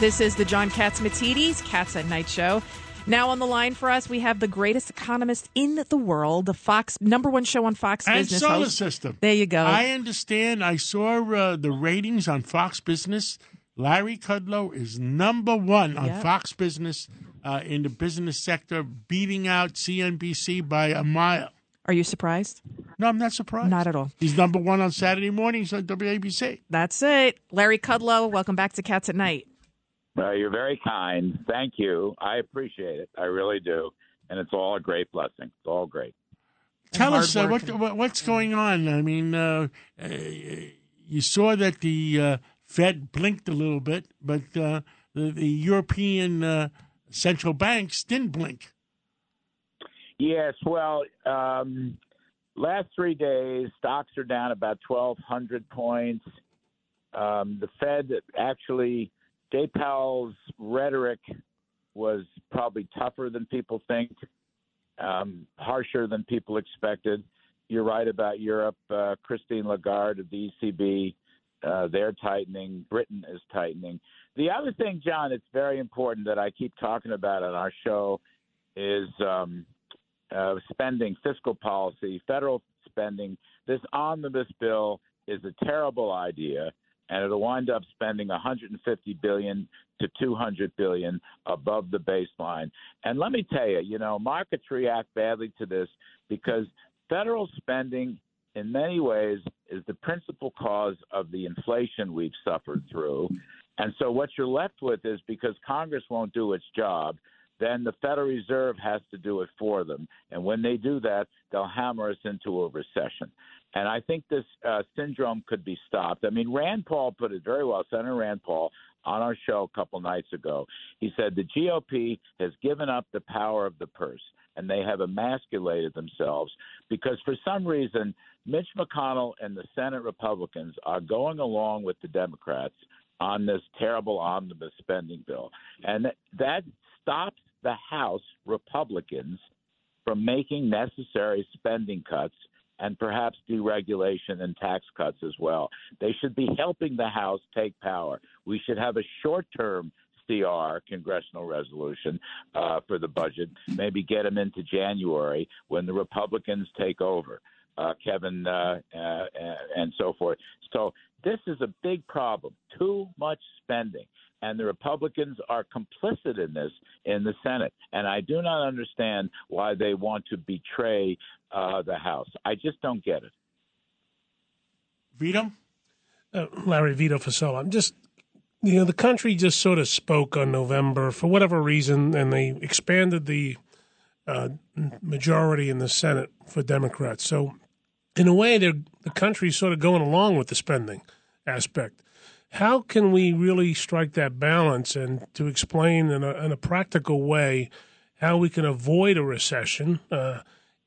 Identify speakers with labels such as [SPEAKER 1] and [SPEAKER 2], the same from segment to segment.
[SPEAKER 1] This is the John Catsimatidis Cats at Night show. Now on the line for us, we have the greatest economist in the world, the Fox number one show on Fox
[SPEAKER 2] and
[SPEAKER 1] Business.
[SPEAKER 2] solar
[SPEAKER 1] host.
[SPEAKER 2] system.
[SPEAKER 1] There you go.
[SPEAKER 2] I understand. I saw uh, the ratings on Fox Business. Larry Kudlow is number one on
[SPEAKER 1] Yep.
[SPEAKER 2] Fox Business uh, in the business sector, beating out CNBC by a mile.
[SPEAKER 1] Are you surprised?
[SPEAKER 2] No, I'm not surprised.
[SPEAKER 1] Not at all.
[SPEAKER 2] He's number one on Saturday mornings on WABC.
[SPEAKER 1] That's it. Larry Kudlow, welcome back to Cats at Night.
[SPEAKER 3] Uh, you're very kind. Thank you. I appreciate it. I really do. And it's all a great blessing. It's all great.
[SPEAKER 2] Tell us uh, what, what what's going on. I mean, uh, uh, you saw that the uh, Fed blinked a little bit, but uh, the, the European uh, central banks didn't blink.
[SPEAKER 3] Yes, well, um, last three days, stocks are down about 1,200 points. Um, the Fed actually, Jay Powell's rhetoric was probably tougher than people think, um, harsher than people expected. You're right about Europe. Uh, Christine Lagarde of the ECB, uh, they're tightening. Britain is tightening. The other thing, John, it's very important that I keep talking about on our show is um, uh, spending, fiscal policy, federal spending. This omnibus bill is a terrible idea, and it'll wind up spending 150 billion to 200 billion above the baseline. And let me tell you, you know, markets react badly to this because federal spending, in many ways, is the principal cause of the inflation we've suffered through. And so, what you're left with is because Congress won't do its job, then the Federal Reserve has to do it for them. And when they do that, they'll hammer us into a recession. And I think this uh, syndrome could be stopped. I mean, Rand Paul put it very well, Senator Rand Paul, on our show a couple nights ago. He said the GOP has given up the power of the purse and they have emasculated themselves because for some reason, Mitch McConnell and the Senate Republicans are going along with the Democrats on this terrible omnibus spending bill. And that- that stops the House Republicans from making necessary spending cuts and perhaps deregulation and tax cuts as well. They should be helping the House take power. We should have a short term CR, congressional resolution, uh, for the budget, maybe get them into January when the Republicans take over. Uh, Kevin uh, uh, and so forth. So this is a big problem. Too much spending, and the Republicans are complicit in this in the Senate. And I do not understand why they want to betray uh, the House. I just don't get it.
[SPEAKER 2] Vito?
[SPEAKER 4] uh, Larry Vito Fossella. I'm just, you know, the country just sort of spoke on November for whatever reason, and they expanded the uh, majority in the Senate for Democrats. So, in a way, they're, the country's sort of going along with the spending aspect. How can we really strike that balance and to explain in a, in a practical way how we can avoid a recession? Uh,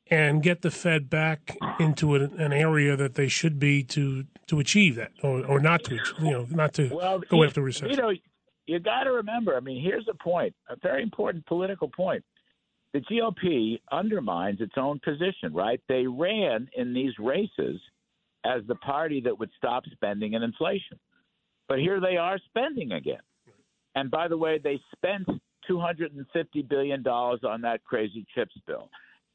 [SPEAKER 4] and get the Fed back into an, an area that they should be to to achieve that, or, or not to, you know, not to
[SPEAKER 3] Well,
[SPEAKER 4] go
[SPEAKER 3] you-
[SPEAKER 4] after recession.
[SPEAKER 3] You know, you got to remember. I mean, here's a point, a very important political point. The GOP undermines its own position, right? They ran in these races as the party that would stop spending and inflation, but here they are spending again. And by the way, they spent 250 billion dollars on that crazy chips bill.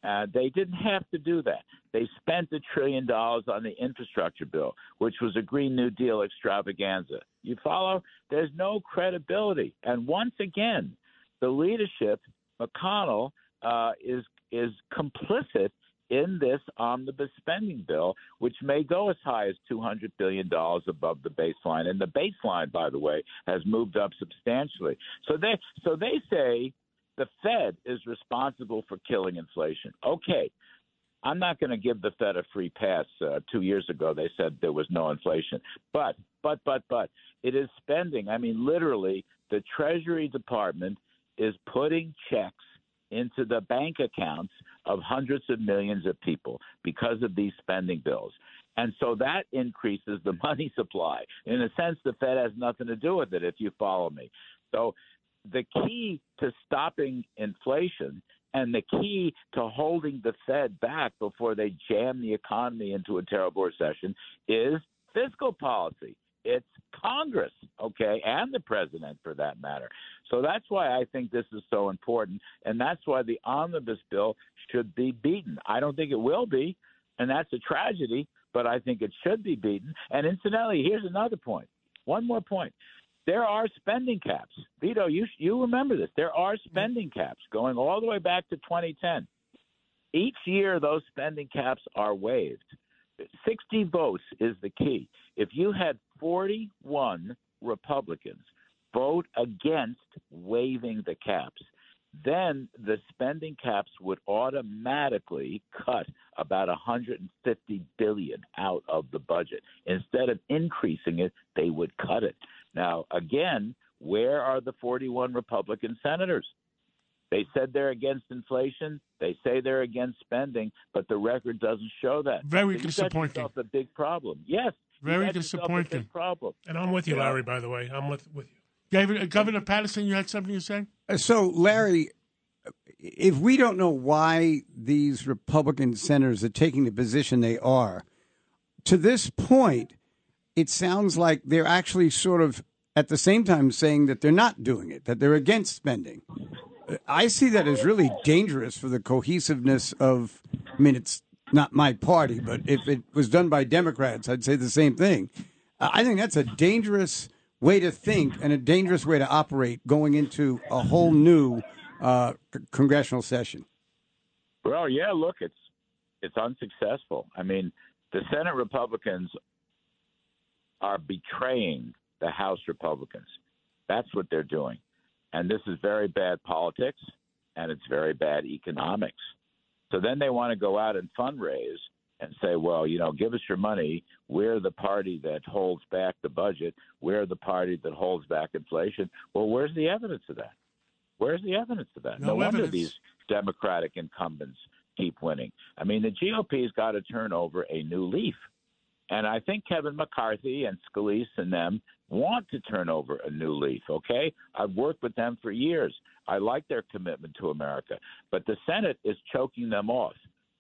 [SPEAKER 3] Uh, they didn't have to do that. They spent a trillion dollars on the infrastructure bill, which was a Green New Deal extravaganza. You follow? There's no credibility. And once again, the leadership, McConnell, uh, is is complicit in this omnibus spending bill, which may go as high as $200 billion above the baseline. And the baseline, by the way, has moved up substantially. So they, so they say the Fed is responsible for killing inflation. Okay. I'm not going to give the Fed a free pass. Uh, two years ago, they said there was no inflation. But, but, but, but, it is spending. I mean, literally, the Treasury Department is putting checks into the bank accounts of hundreds of millions of people because of these spending bills. And so that increases the money supply. In a sense, the Fed has nothing to do with it, if you follow me. So the key to stopping inflation and the key to holding the Fed back before they jam the economy into a terrible recession is fiscal policy. It's Congress, okay, and the president for that matter. So that's why I think this is so important, and that's why the omnibus bill should be beaten. I don't think it will be, and that's a tragedy, but I think it should be beaten. And incidentally, here's another point. One more point. There are spending caps. Vito, you you remember this. There are spending caps going all the way back to 2010. Each year, those spending caps are waived. 60 votes is the key. If you had 41 Republicans vote against waiving the caps, then the spending caps would automatically cut about 150 billion out of the budget. Instead of increasing it, they would cut it. Now, again, where are the 41 Republican senators? They said they're against inflation. They say they're against spending, but the record doesn't show that.
[SPEAKER 2] Very
[SPEAKER 3] so
[SPEAKER 2] disappointing.
[SPEAKER 3] Yourself a big problem. Yes. You
[SPEAKER 2] Very
[SPEAKER 3] got a big
[SPEAKER 2] disappointing.
[SPEAKER 3] problem.
[SPEAKER 4] And I'm with you, Larry. By the way, I'm with with you.
[SPEAKER 2] Governor, Governor Paterson, you had something to say?
[SPEAKER 5] Uh, So, Larry, if we don't know why these Republican senators are taking the position they are, to this point, it sounds like they're actually sort of at the same time saying that they're not doing it, that they're against spending. Uh, I see that as really dangerous for the cohesiveness of, I mean, it's not my party, but if it was done by Democrats, I'd say the same thing. Uh, I think that's a dangerous way to think and a dangerous way to operate going into a whole new uh, c- congressional session.
[SPEAKER 3] Well, yeah, look, it's it's unsuccessful. I mean, the Senate Republicans are betraying the House Republicans. That's what they're doing. And this is very bad politics and it's very bad economics. So then they want to go out and fundraise and say, well, you know, give us your money. We're the party that holds back the budget. We're the party that holds back inflation. Well, where's the evidence of that? Where's the evidence of that?
[SPEAKER 2] No
[SPEAKER 3] wonder
[SPEAKER 2] evidence.
[SPEAKER 3] these Democratic incumbents keep winning. I mean, the GOP's got to turn over a new leaf. And I think Kevin McCarthy and Scalise and them want to turn over a new leaf, okay? I've worked with them for years. I like their commitment to America. But the Senate is choking them off.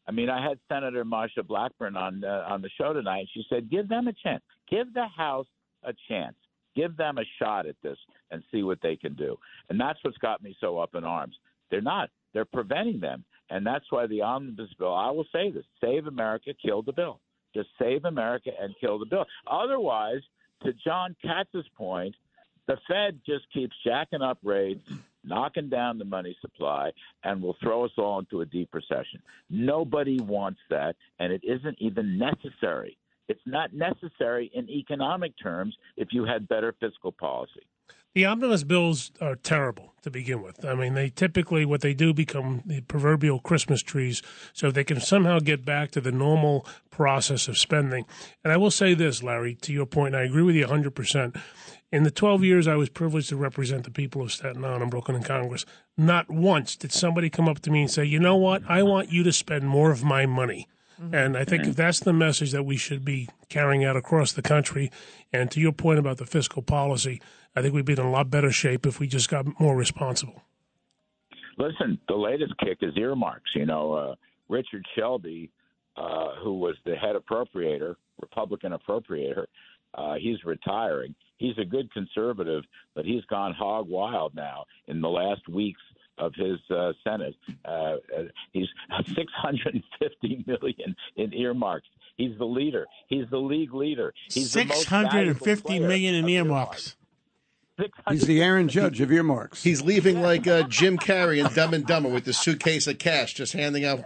[SPEAKER 3] I mean, I had Senator Marsha Blackburn on uh, on the show tonight. She said, "Give them a chance. Give the House a chance. Give them a shot at this and see what they can do." And that's what's got me so up in arms. They're not. They're preventing them, and that's why the omnibus bill. I will say this: Save America, kill the bill. Just save America and kill the bill. Otherwise, to John Katz's point, the Fed just keeps jacking up rates, knocking down the money supply, and will throw us all into a deep recession. Nobody wants that, and it isn't even necessary. It's not necessary in economic terms if you had better fiscal policy.
[SPEAKER 4] The omnibus bills are terrible to begin with. I mean, they typically what they do become the proverbial Christmas trees, so they can somehow get back to the normal process of spending. And I will say this, Larry, to your point, and I agree with you 100 percent. In the 12 years I was privileged to represent the people of Staten Island and Brooklyn in Congress, not once did somebody come up to me and say, "You know what? I want you to spend more of my money." Mm-hmm. And I think if that's the message that we should be carrying out across the country, and to your point about the fiscal policy, I think we'd be in a lot better shape if we just got more responsible.
[SPEAKER 3] Listen, the latest kick is earmarks. You know, uh, Richard Shelby, uh, who was the head appropriator, Republican appropriator, uh, he's retiring. He's a good conservative, but he's gone hog wild now in the last weeks of his uh, Senate. Uh, uh, he's 650 million in earmarks. He's the leader. He's the league leader. He's the most
[SPEAKER 2] Six hundred and fifty
[SPEAKER 3] valuable
[SPEAKER 2] million in
[SPEAKER 3] player of
[SPEAKER 2] earmarks.
[SPEAKER 5] He's the Aaron Judge of earmarks.
[SPEAKER 6] He's leaving like uh, Jim Carrey in Dumb and Dumber with the suitcase of cash, just handing out.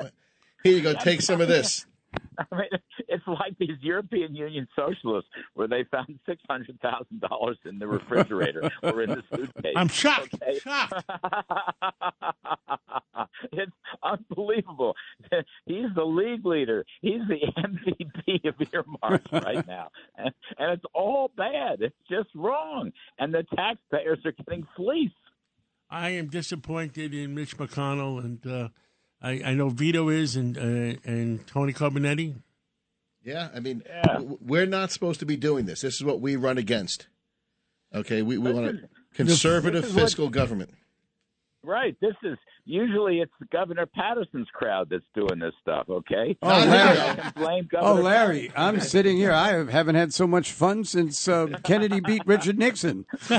[SPEAKER 6] Here you go, take some of this.
[SPEAKER 3] I mean, it's like these European Union socialists where they found six hundred thousand dollars in the refrigerator or in the suitcase.
[SPEAKER 2] I'm shocked.
[SPEAKER 3] Okay?
[SPEAKER 2] Shocked.
[SPEAKER 3] it's unbelievable. He's the league leader. He's the MVP of earmarks right now, and, and it's all bad. It's just wrong, and the taxpayers are getting fleeced.
[SPEAKER 2] I am disappointed in Mitch McConnell, and uh, I, I know Vito is, and uh, and Tony Carbonetti.
[SPEAKER 6] Yeah, I mean, w- we're not supposed to be doing this. This is what we run against. Okay, we, we want a conservative
[SPEAKER 3] this is what-
[SPEAKER 6] fiscal government.
[SPEAKER 3] Right. This is usually it's Governor Paterson's crowd that's doing this stuff. Okay.
[SPEAKER 5] Oh, Larry.
[SPEAKER 6] here.
[SPEAKER 3] I
[SPEAKER 5] Oh,
[SPEAKER 3] Governor.
[SPEAKER 5] Larry, I'm sitting here. I haven't had so much fun since uh, Kennedy beat Richard Nixon.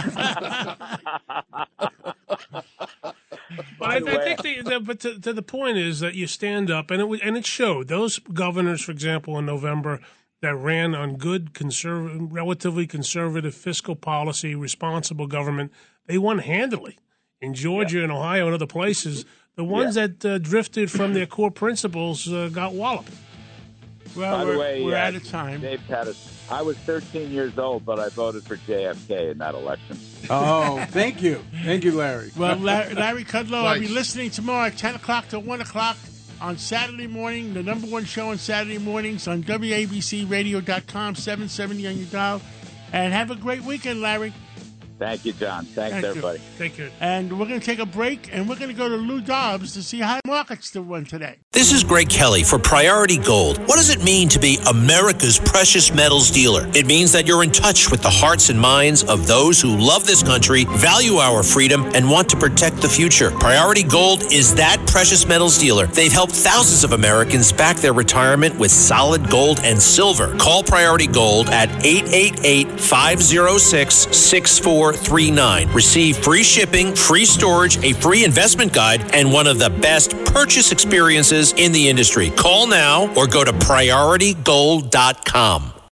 [SPEAKER 4] But I, I think the, the but to, to the point is that you stand up and it and it showed those governors, for example, in November that ran on good conservative, relatively conservative fiscal policy, responsible government. They won handily in Georgia and Ohio and other places. The ones that uh, drifted from their core principles uh, got walloped.
[SPEAKER 2] Well,
[SPEAKER 3] By
[SPEAKER 2] we're,
[SPEAKER 3] way,
[SPEAKER 2] we're
[SPEAKER 3] uh,
[SPEAKER 2] out of time.
[SPEAKER 3] Dave Paterson. I was 13 years old, but I voted for JFK in that election.
[SPEAKER 5] Oh, thank you. Thank you, Larry.
[SPEAKER 2] Well, Larry, Larry Kudlow, I'll be listening tomorrow at 10 o'clock to 1 o'clock on Saturday morning, the number one show on Saturday mornings on WABCRadio.com, 770 on your dial. And have a great weekend, Larry.
[SPEAKER 3] Thank you, John. Thanks, everybody.
[SPEAKER 2] Thank you.
[SPEAKER 3] everybody.
[SPEAKER 4] Take care.
[SPEAKER 2] And we're going to take a break, and we're going to go to Lou Dobbs to see how markets still run today.
[SPEAKER 7] This is Greg Kelly for Priority Gold. What does it mean to be America's precious metals dealer? It means that you're in touch with the hearts and minds of those who love this country, value our freedom, and want to protect the future. Priority Gold is that precious metals dealer. They've helped thousands of Americans back their retirement with solid gold and silver. Call Priority Gold at 888 506 6439. Receive free shipping, free storage, a free investment guide, and one of the best purchase experiences in the industry. Call now or go to prioritygold.com.